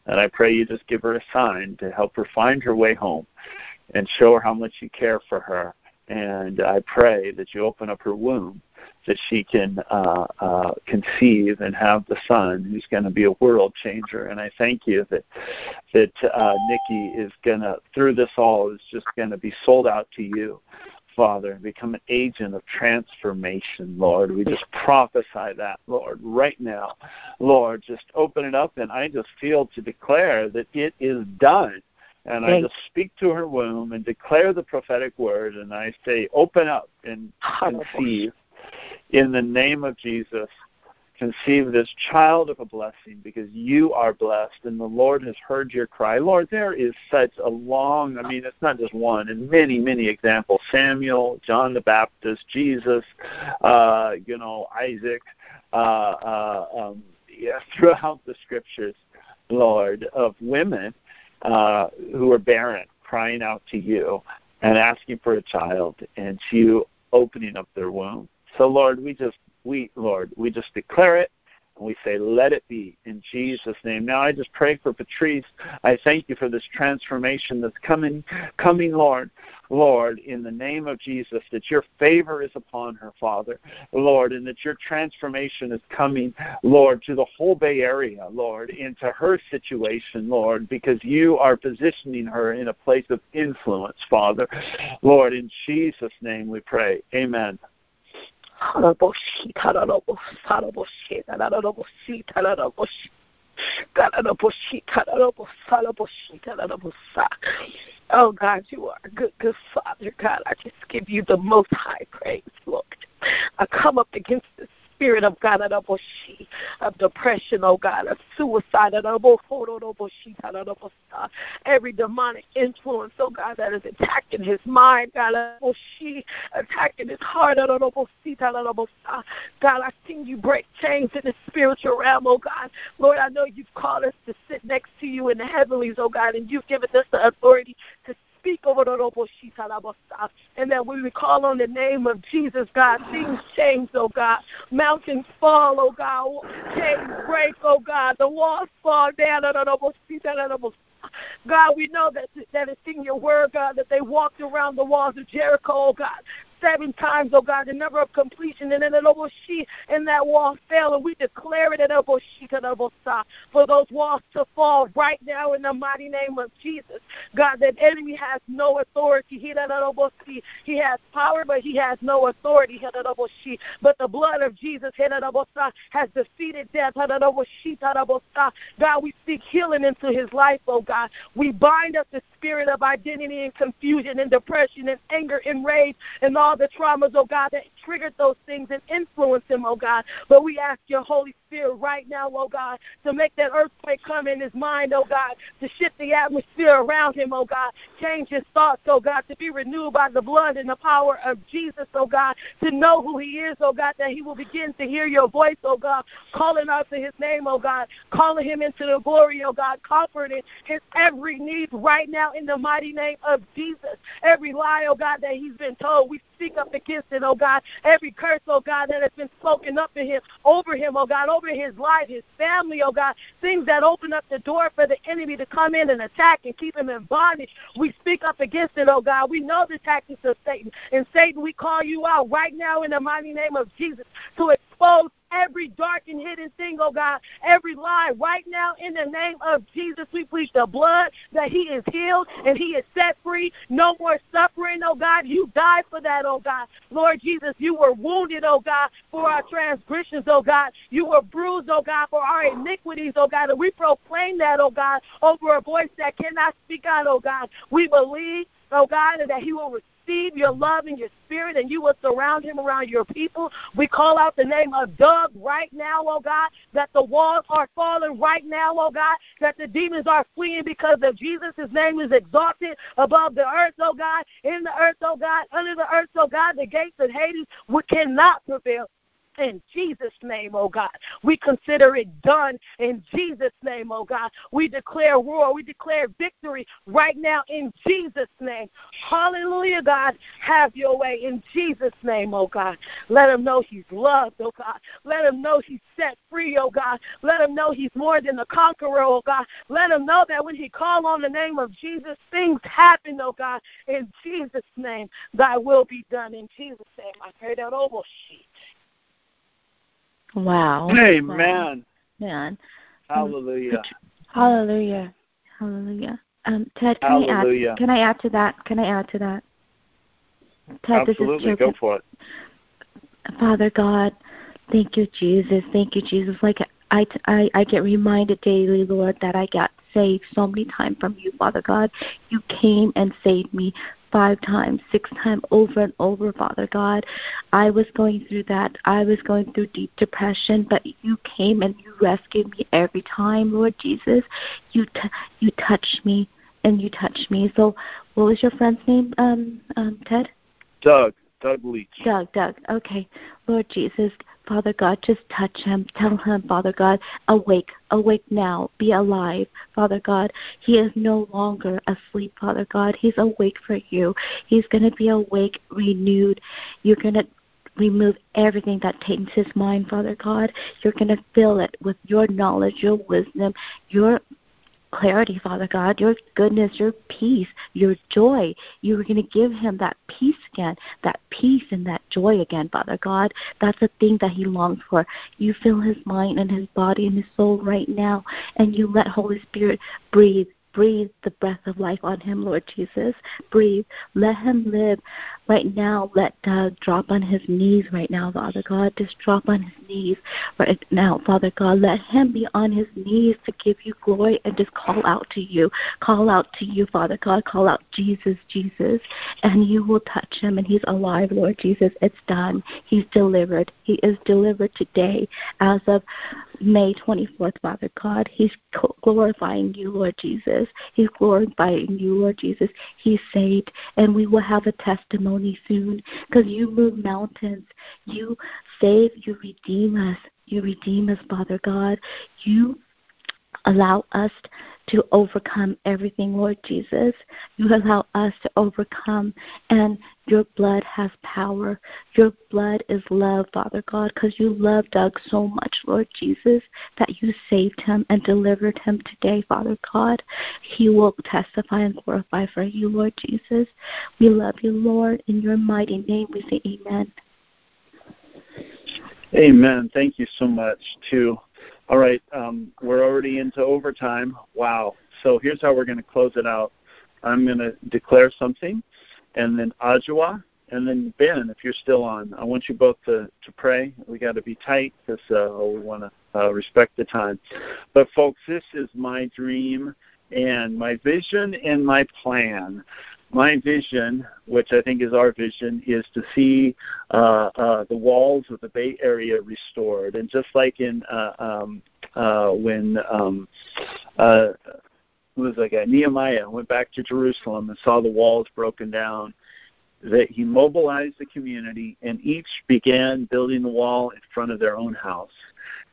and I pray you just give her a sign to help her find her way home, and show her how much you care for her. And I pray that you open up her womb that she can uh, uh, conceive and have the son who's going to be a world changer. And I thank you that that uh, Nikki is going to through this all is just going to be sold out to you. Father, and become an agent of transformation, Lord. We just prophesy that, Lord, right now. Lord, just open it up, and I just feel to declare that it is done. And I just speak to her womb and declare the prophetic word, and I say, open up and conceive in the name of Jesus, conceive this child of a blessing because you are blessed and the Lord has heard your cry. Lord, there is such a long, I mean, it's not just one, and many, many examples Samuel, John the Baptist, Jesus, uh, you know, Isaac, uh, uh, um, yeah, (laughs) throughout the scriptures, Lord, of women uh, who are barren crying out to you and asking for a child and you opening up their womb. So, Lord, we just, we, Lord, we just declare it and we say, let it be in Jesus' name. Now I just pray for Patrice. I thank you for this transformation that's coming, coming, Lord. Lord, in the name of Jesus, that your favor is upon her, Father, Lord, and that your transformation is coming, Lord, to the whole Bay Area, Lord, into her situation, Lord, because you are positioning her in a place of influence, Father. Lord, in Jesus' name we pray. Amen. Oh God, you are a good, good Father. God, I just give you the most high praise, Lord. I come up against this spirit of God of depression, oh God, of suicide, oh, uh, every demonic influence, oh God, that is attacking his mind, God, attacking his heart. Uh, God, I seen you break chains in the spiritual realm, oh God. Lord, I know you've called us to sit next to you in the heavenlies, oh God, and you've given us the authority to speak over the and that when we call on the name of Jesus, God, things change, oh God. Mountains fall, oh God. Chains break, oh God. The walls fall down. Oh God, we know that that it's in your word, God, that they walked around the walls of Jericho, oh God seven times, oh God, the number of completion, and then the and that wall fell, and we declare it for those walls to fall right now in the mighty name of Jesus. God, that enemy has no authority. He has power, but he has no authority. But the blood of Jesus has defeated death. God, we speak healing into his life, oh God. We bind up the spirit of identity and confusion and depression and anger and rage and all the traumas, oh God, that triggered those things and influenced them, oh God. But we ask your Holy Spirit right now, oh God, to make that earthquake come in his mind, oh God, to shift the atmosphere around him, oh God, change his thoughts, oh God, to be renewed by the blood and the power of Jesus, oh God, to know who he is, oh God, that he will begin to hear your voice, oh God, calling out to his name, oh God, calling him into the glory, oh God, comforting his every need right now in the mighty name of Jesus. Every lie, oh God, that he's been told, we speak up against it, oh God. Every curse, oh God, that has been spoken up to him, over him, oh God, over his life, his family, oh God. Things that open up the door for the enemy to come in and attack and keep him in bondage. We speak up against it, oh God. We know the tactics of Satan. And Satan, we call you out right now in the mighty name of Jesus to expose every dark and hidden thing, oh God, every lie right now in the name of Jesus. We plead the blood that he is healed and he is set free. No more suffering, oh God. You died for that, oh God. Lord Jesus, you were wounded, oh God, for our transgressions, oh God. You were bruised, oh God, for our iniquities, oh God. And we proclaim that, oh God, over a voice that cannot speak out, oh God. We believe oh God, that he will receive your love and your spirit, and you will surround him around your people. We call out the name of Doug right now, oh God, that the walls are falling right now, oh God, that the demons are fleeing because of Jesus. His name is exalted above the earth, oh God, in the earth, oh God, under the earth, oh God. The gates of Hades cannot prevail in Jesus' name, oh God. We consider it done in Jesus' name, oh God. We declare war, we declare victory right now in Jesus' name. Hallelujah, God. Have your way in Jesus' name, oh God. Let him know he's loved, oh God. Let him know he's set free, oh God. Let him know he's more than a conqueror, oh God. Let him know that when he called on the name of Jesus, things happen, oh God. In Jesus' name, thy will be done. In Jesus' name, I pray that oh, over sheet. Wow. Amen. Man. Hallelujah. Hallelujah. Hallelujah. Um, Ted, can Hallelujah. I add? Can I add to that? Can I add to that? Ted, Absolutely. this is Go for it. Father God, thank you, Jesus. Thank you, Jesus. Like I, I, I get reminded daily, Lord, that I got saved so many times from you, Father God. You came and saved me five times, six times, over and over, Father God. I was going through that. I was going through deep depression, but you came and you rescued me every time, Lord Jesus. You t- you touched me and you touched me. So, what was your friend's name, um, um, Ted? Doug. Doug Leach. Doug, Doug. Okay. Lord Jesus, Father God, just touch him. Tell him, Father God, awake, awake now. Be alive, Father God. He is no longer asleep, Father God. He's awake for you. He's going to be awake, renewed. You're going to remove everything that taints his mind, Father God. You're going to fill it with your knowledge, your wisdom, your clarity, Father God, your goodness, your peace, your joy. You are going to give him that peace again, that peace and that joy again, Father God. That's the thing that he longs for. You fill his mind and his body and his soul right now, and you let Holy Spirit breathe. Breathe the breath of life on him, Lord Jesus. Breathe. Let him live right now. Let Doug drop on his knees right now, Father God. Just drop on his knees right now, Father God. Let him be on his knees to give you glory and just call out to you. Call out to you, Father God. Call out Jesus, Jesus. And you will touch him, and he's alive, Lord Jesus. It's done. He's delivered. He is delivered today as of May 24th, Father God. He's glorifying you, Lord Jesus. He's glorifying you, Lord Jesus. He's saved, and we will have a testimony soon because you move mountains. You save, you redeem us. You redeem us, Father God. You allow us to overcome everything, Lord Jesus. You allow us to overcome, and your blood has power. Your blood is love, Father God, because you love Doug so much, Lord Jesus, that you saved him and delivered him today, Father God. He will testify and glorify for you, Lord Jesus. We love you, Lord. In your mighty name, we say amen. Amen. Thank you so much, too. All right, um, we're already into overtime. Wow. So here's how we're going to close it out. I'm going to declare something, and then Ajua, and then Ben, if you're still on, I want you both to, to pray. We got to be tight because uh, we want to uh, respect the time. But folks, this is my dream and my vision and my plan my vision, which I think is our vision, is to see uh, uh, the walls of the Bay Area restored. And just like in uh, um, uh, when um, uh, who was that guy? Nehemiah went back to Jerusalem and saw the walls broken down. That he mobilized the community, and each began building the wall in front of their own house.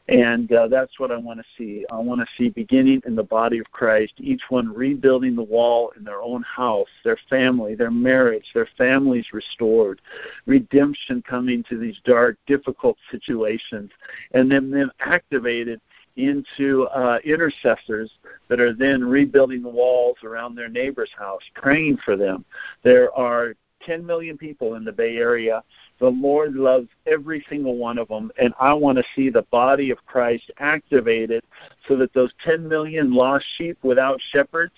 And uh, that's what I want to see. I want to see beginning in the body of Christ, each one rebuilding the wall in their own house, their family, their marriage, their families restored, redemption coming to these dark, difficult situations, and then them activated into uh, intercessors that are then rebuilding the walls around their neighbor's house, praying for them. There are 10 million people in the Bay Area. The Lord loves every single one of them, and I want to see the body of Christ activated so that those 10 million lost sheep without shepherds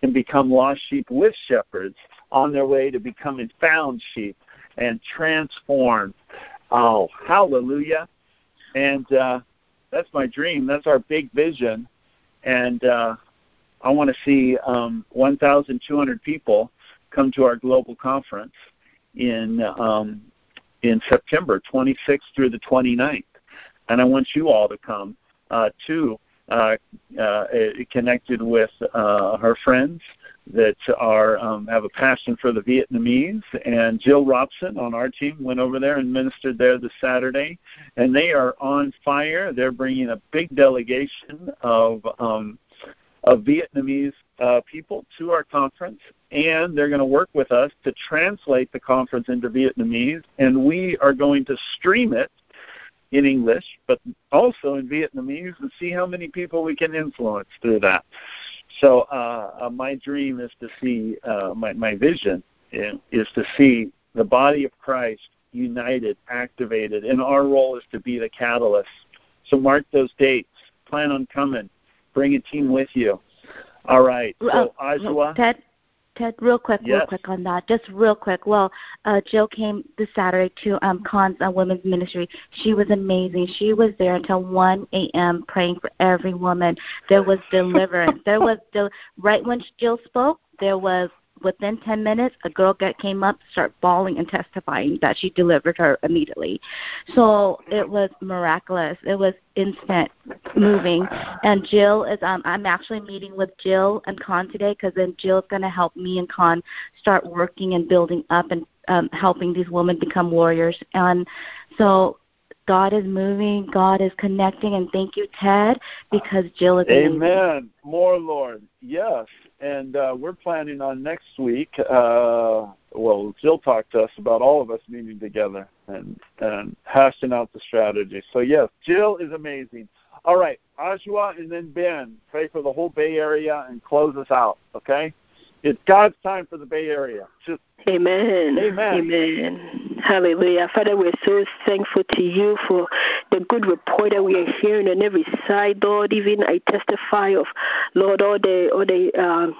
can become lost sheep with shepherds on their way to becoming found sheep and transformed. Oh, hallelujah. And uh, that's my dream. That's our big vision. And uh, I want to see um, 1,200 people come to our global conference in um, in September 26th through the 29th, and I want you all to come uh, too, uh, uh, connected with uh, her friends that are um, have a passion for the Vietnamese. And Jill Robson on our team went over there and ministered there this Saturday, and they are on fire. They're bringing a big delegation of um, of Vietnamese uh, people to our conference, and they're going to work with us to translate the conference into Vietnamese, and we are going to stream it in English, but also in Vietnamese, and see how many people we can influence through that. So uh, uh, my dream is to see uh, my my vision is to see the body of Christ united, activated, and our role is to be the catalyst. So mark those dates. Plan on coming. Bring a team with you. All right. So uh, Ajwa. Ted, Ted, real quick, yes. real quick on that. Just real quick. Well, uh, Jill came this Saturday to um, Con's uh, Women's Ministry. She was amazing. She was there until 1 a.m. praying for every woman. There was deliverance. there was del- right when Jill spoke. There was within 10 minutes, a girl get, came up, start bawling and testifying that she delivered her immediately. So it was miraculous. It was instant moving. And Jill is, um, I'm actually meeting with Jill and Con today because then Jill's going to help me and Con start working and building up and um, helping these women become warriors. And so God is moving, God is connecting, and thank you, Ted, because Jill is Amen. Amazing. More, Lord. Yes. And uh, we're planning on next week. Uh, well, Jill talked to us about all of us meeting together and, and hashing out the strategy. So, yes, Jill is amazing. All right, Ajwa and then Ben, pray for the whole Bay Area and close us out, okay? It's God's time for the Bay Area. Just Amen. Amen. Amen. Hallelujah. Father, we're so thankful to you for the good report that we are hearing on every side, Lord. Even I testify of, Lord, all the all the um,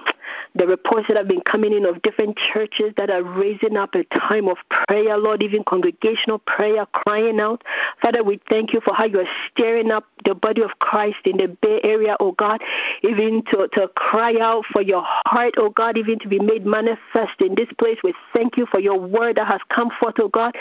the reports that have been coming in of different churches that are raising up a time of prayer, Lord, even congregational prayer, crying out. Father, we thank you for how you are stirring up the body of Christ in the Bay Area, oh God, even to, to cry out for your heart, oh God, even to be made manifest in this place. We thank you for your word that has come forth, oh God,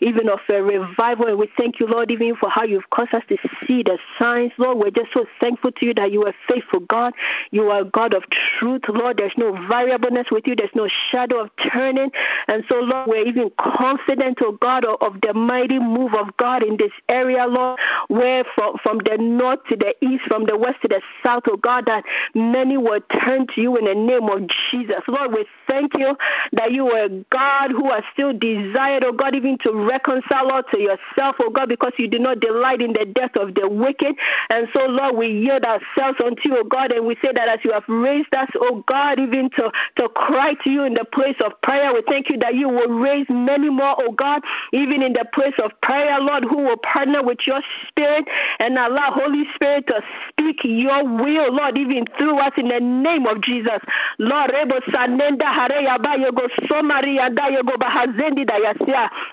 even of a revival. And we thank you, Lord, even for how you've caused us to see the signs, Lord. We're just so thankful to you that you are faithful, God. You are God of truth, Lord. There's no variableness with you, there's no shadow of turning. And so, Lord, we're even confident, oh God, of, the mighty move of God in this area, Lord, where from, from the north to the east, from the west to the south, oh God, that many will turn to you in the name of Jesus. Lord, we thank you that you are God who has still desired, oh God, even to reconcile us to yourself, oh God, because you do not delight in the death of the wicked. And so, Lord, we yield ourselves unto you, oh God, and we say that as you have raised us, oh God, even to, to cry to you in the place of prayer, we thank you that you will raise many more, oh God, even in the place of prayer, Lord, who will partner with your spirit and allow Holy Spirit to speak your will, Lord, even through us in the name of Jesus. Lord.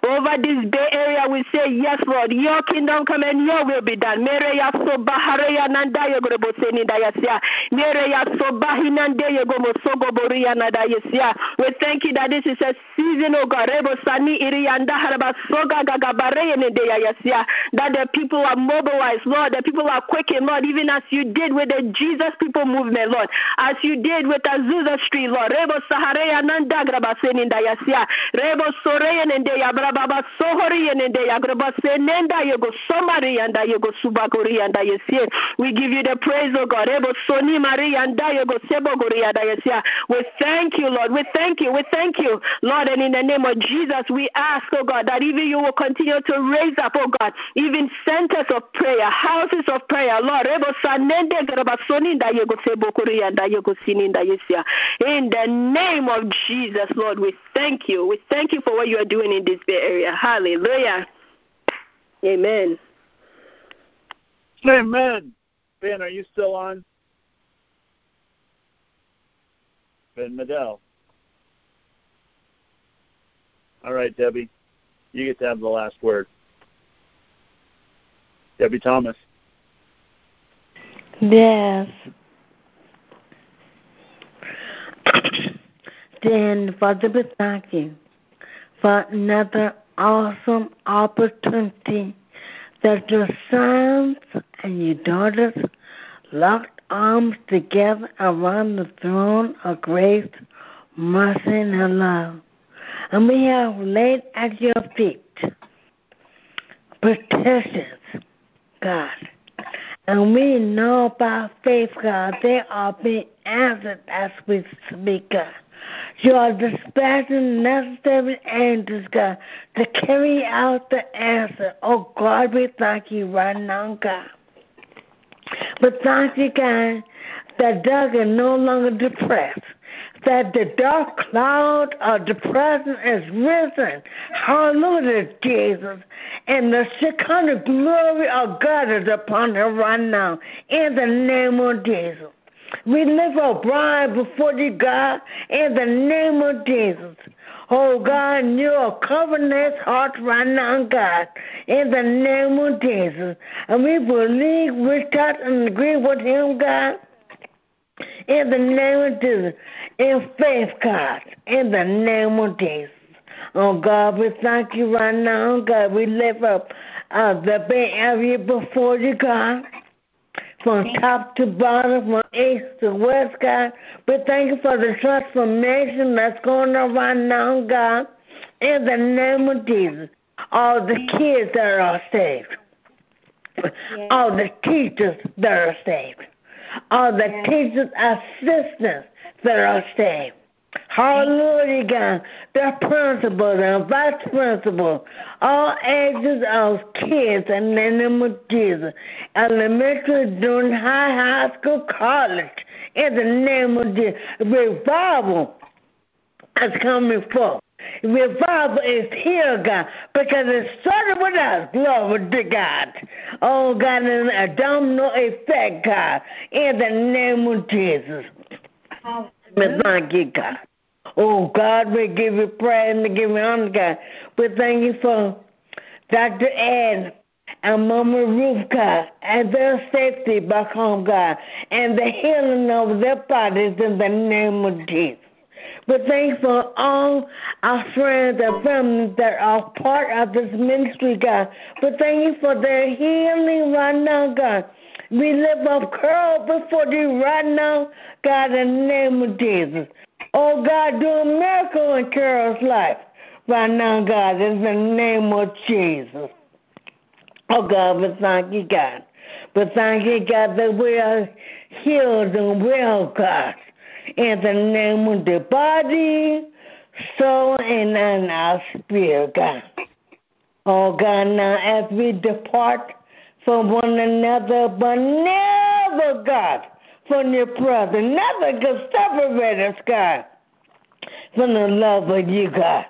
Over this Bay Area, we say, Yes, Lord, your kingdom come and your will be done. We thank you that this is a season, oh God. That the people are mobilized, Lord, the people are quickened, Lord, even as you did with the Jesus People movement, Lord, as you did with Azusa Street, Lord. Rebo Sahareya Nanda Grabaseni Dayasia. Rebo Soreya Nendeya Brababa Sohori Nendeya Grabasenenda Yogo Somari and Yogo Subagori and Dayasia. We give you the praise, oh God. Rebo Soni Maria and Sebogori Dayasia. We thank you, Lord. We thank you. We thank you, Lord. And in the name of Jesus, we ask, oh God, that even you will continue to raise up, oh God, even centers of prayer, houses of prayer, Lord. In the name of Jesus, Lord, we thank you. We thank you for what you are doing in this Area. Hallelujah. Amen. Amen. Ben, are you still on? Ben Medell. All right, Debbie. You get to have the last word. Debbie Thomas. Yes. Then, Father, we thank you for another awesome opportunity that your sons and your daughters locked arms together around the throne of grace, mercy, and love. And we have laid at your feet petitions, God. And we know by faith, God, they are being answered as we speak, God. You are dispatching necessary angels, God, to carry out the answer. Oh, God, we thank you right now, God. But thank you, God, that Doug is no longer depressed that the dark cloud of depression is risen. Hallelujah, Jesus. And the Shekinah glory of God is upon her right now. In the name of Jesus. We lift our bride before you, God, in the name of Jesus. Oh, God, you are covering his heart right now, God, in the name of Jesus. And we believe, we touch and agree with him, God in the name of Jesus. In faith, God. In the name of Jesus. Oh God, we thank you right now, God. We lift up uh, the Bay Area before you, God. From top to bottom, from east to west, God. We thank you for the transformation that's going on right now, God. In the name of Jesus. All the kids that are saved. All the teachers that are saved all the teachers' assistants that are saved. Hallelujah, God. The principal, the vice principal, all ages of kids in the name of Jesus. Elementary, junior high, high school, college, in the name of Jesus. Revival is coming forth. Revival is here, God, because it started with us. Glory to God. Oh, God, in a domino effect, God, in the name of Jesus. Thank you, God. Oh, God, we give you praise and we give you honor, God. We thank you for Dr. Ed and Mama Ruth, God, and their safety back home, God, and the healing of their bodies in the name of Jesus. We thank you for all our friends and families that are part of this ministry, God. We thank you for their healing right now, God. We lift up Carol before you right now, God, in the name of Jesus. Oh, God, do a miracle in Carol's life right now, God, in the name of Jesus. Oh, God, we thank you, God. But thank you, God, that we are healed and well, God in the name of the body, soul, and in our spirit, God. Oh, God, now as we depart from one another, but never, God, from your brother. never can separate us, God, from the love of you, God.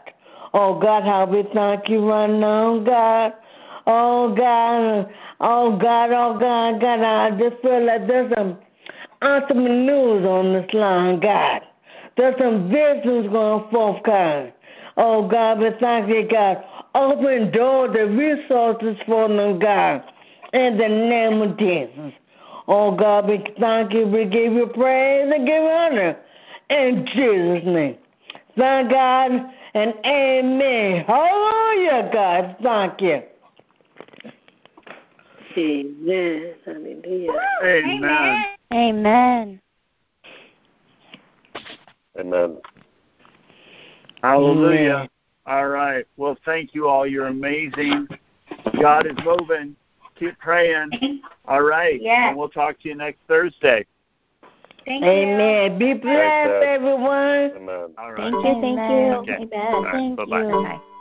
Oh, God, how we thank you right now, God. Oh, God, oh, God, oh, God, God, I just feel like there's some entrepreneurs on this line, God. There's some visions going forth, God. Oh, God, we thank you, God. Open doors the resources for them, God. In the name of Jesus. Oh, God, we thank you. We give you praise and give you honor. In Jesus' name. Thank God and amen. Hallelujah, God. Thank you. Amen. Hallelujah. Amen. Amen. Amen. Hallelujah. All right. Well, thank you all. You're amazing. God is moving. Keep praying. All right. Yes. And we'll talk to you next Thursday. Thank Amen. Be blessed, Thanks, everyone. Amen. All right. Thank you. Thank you. Okay. Amen. All right. Thank Bye-bye. you.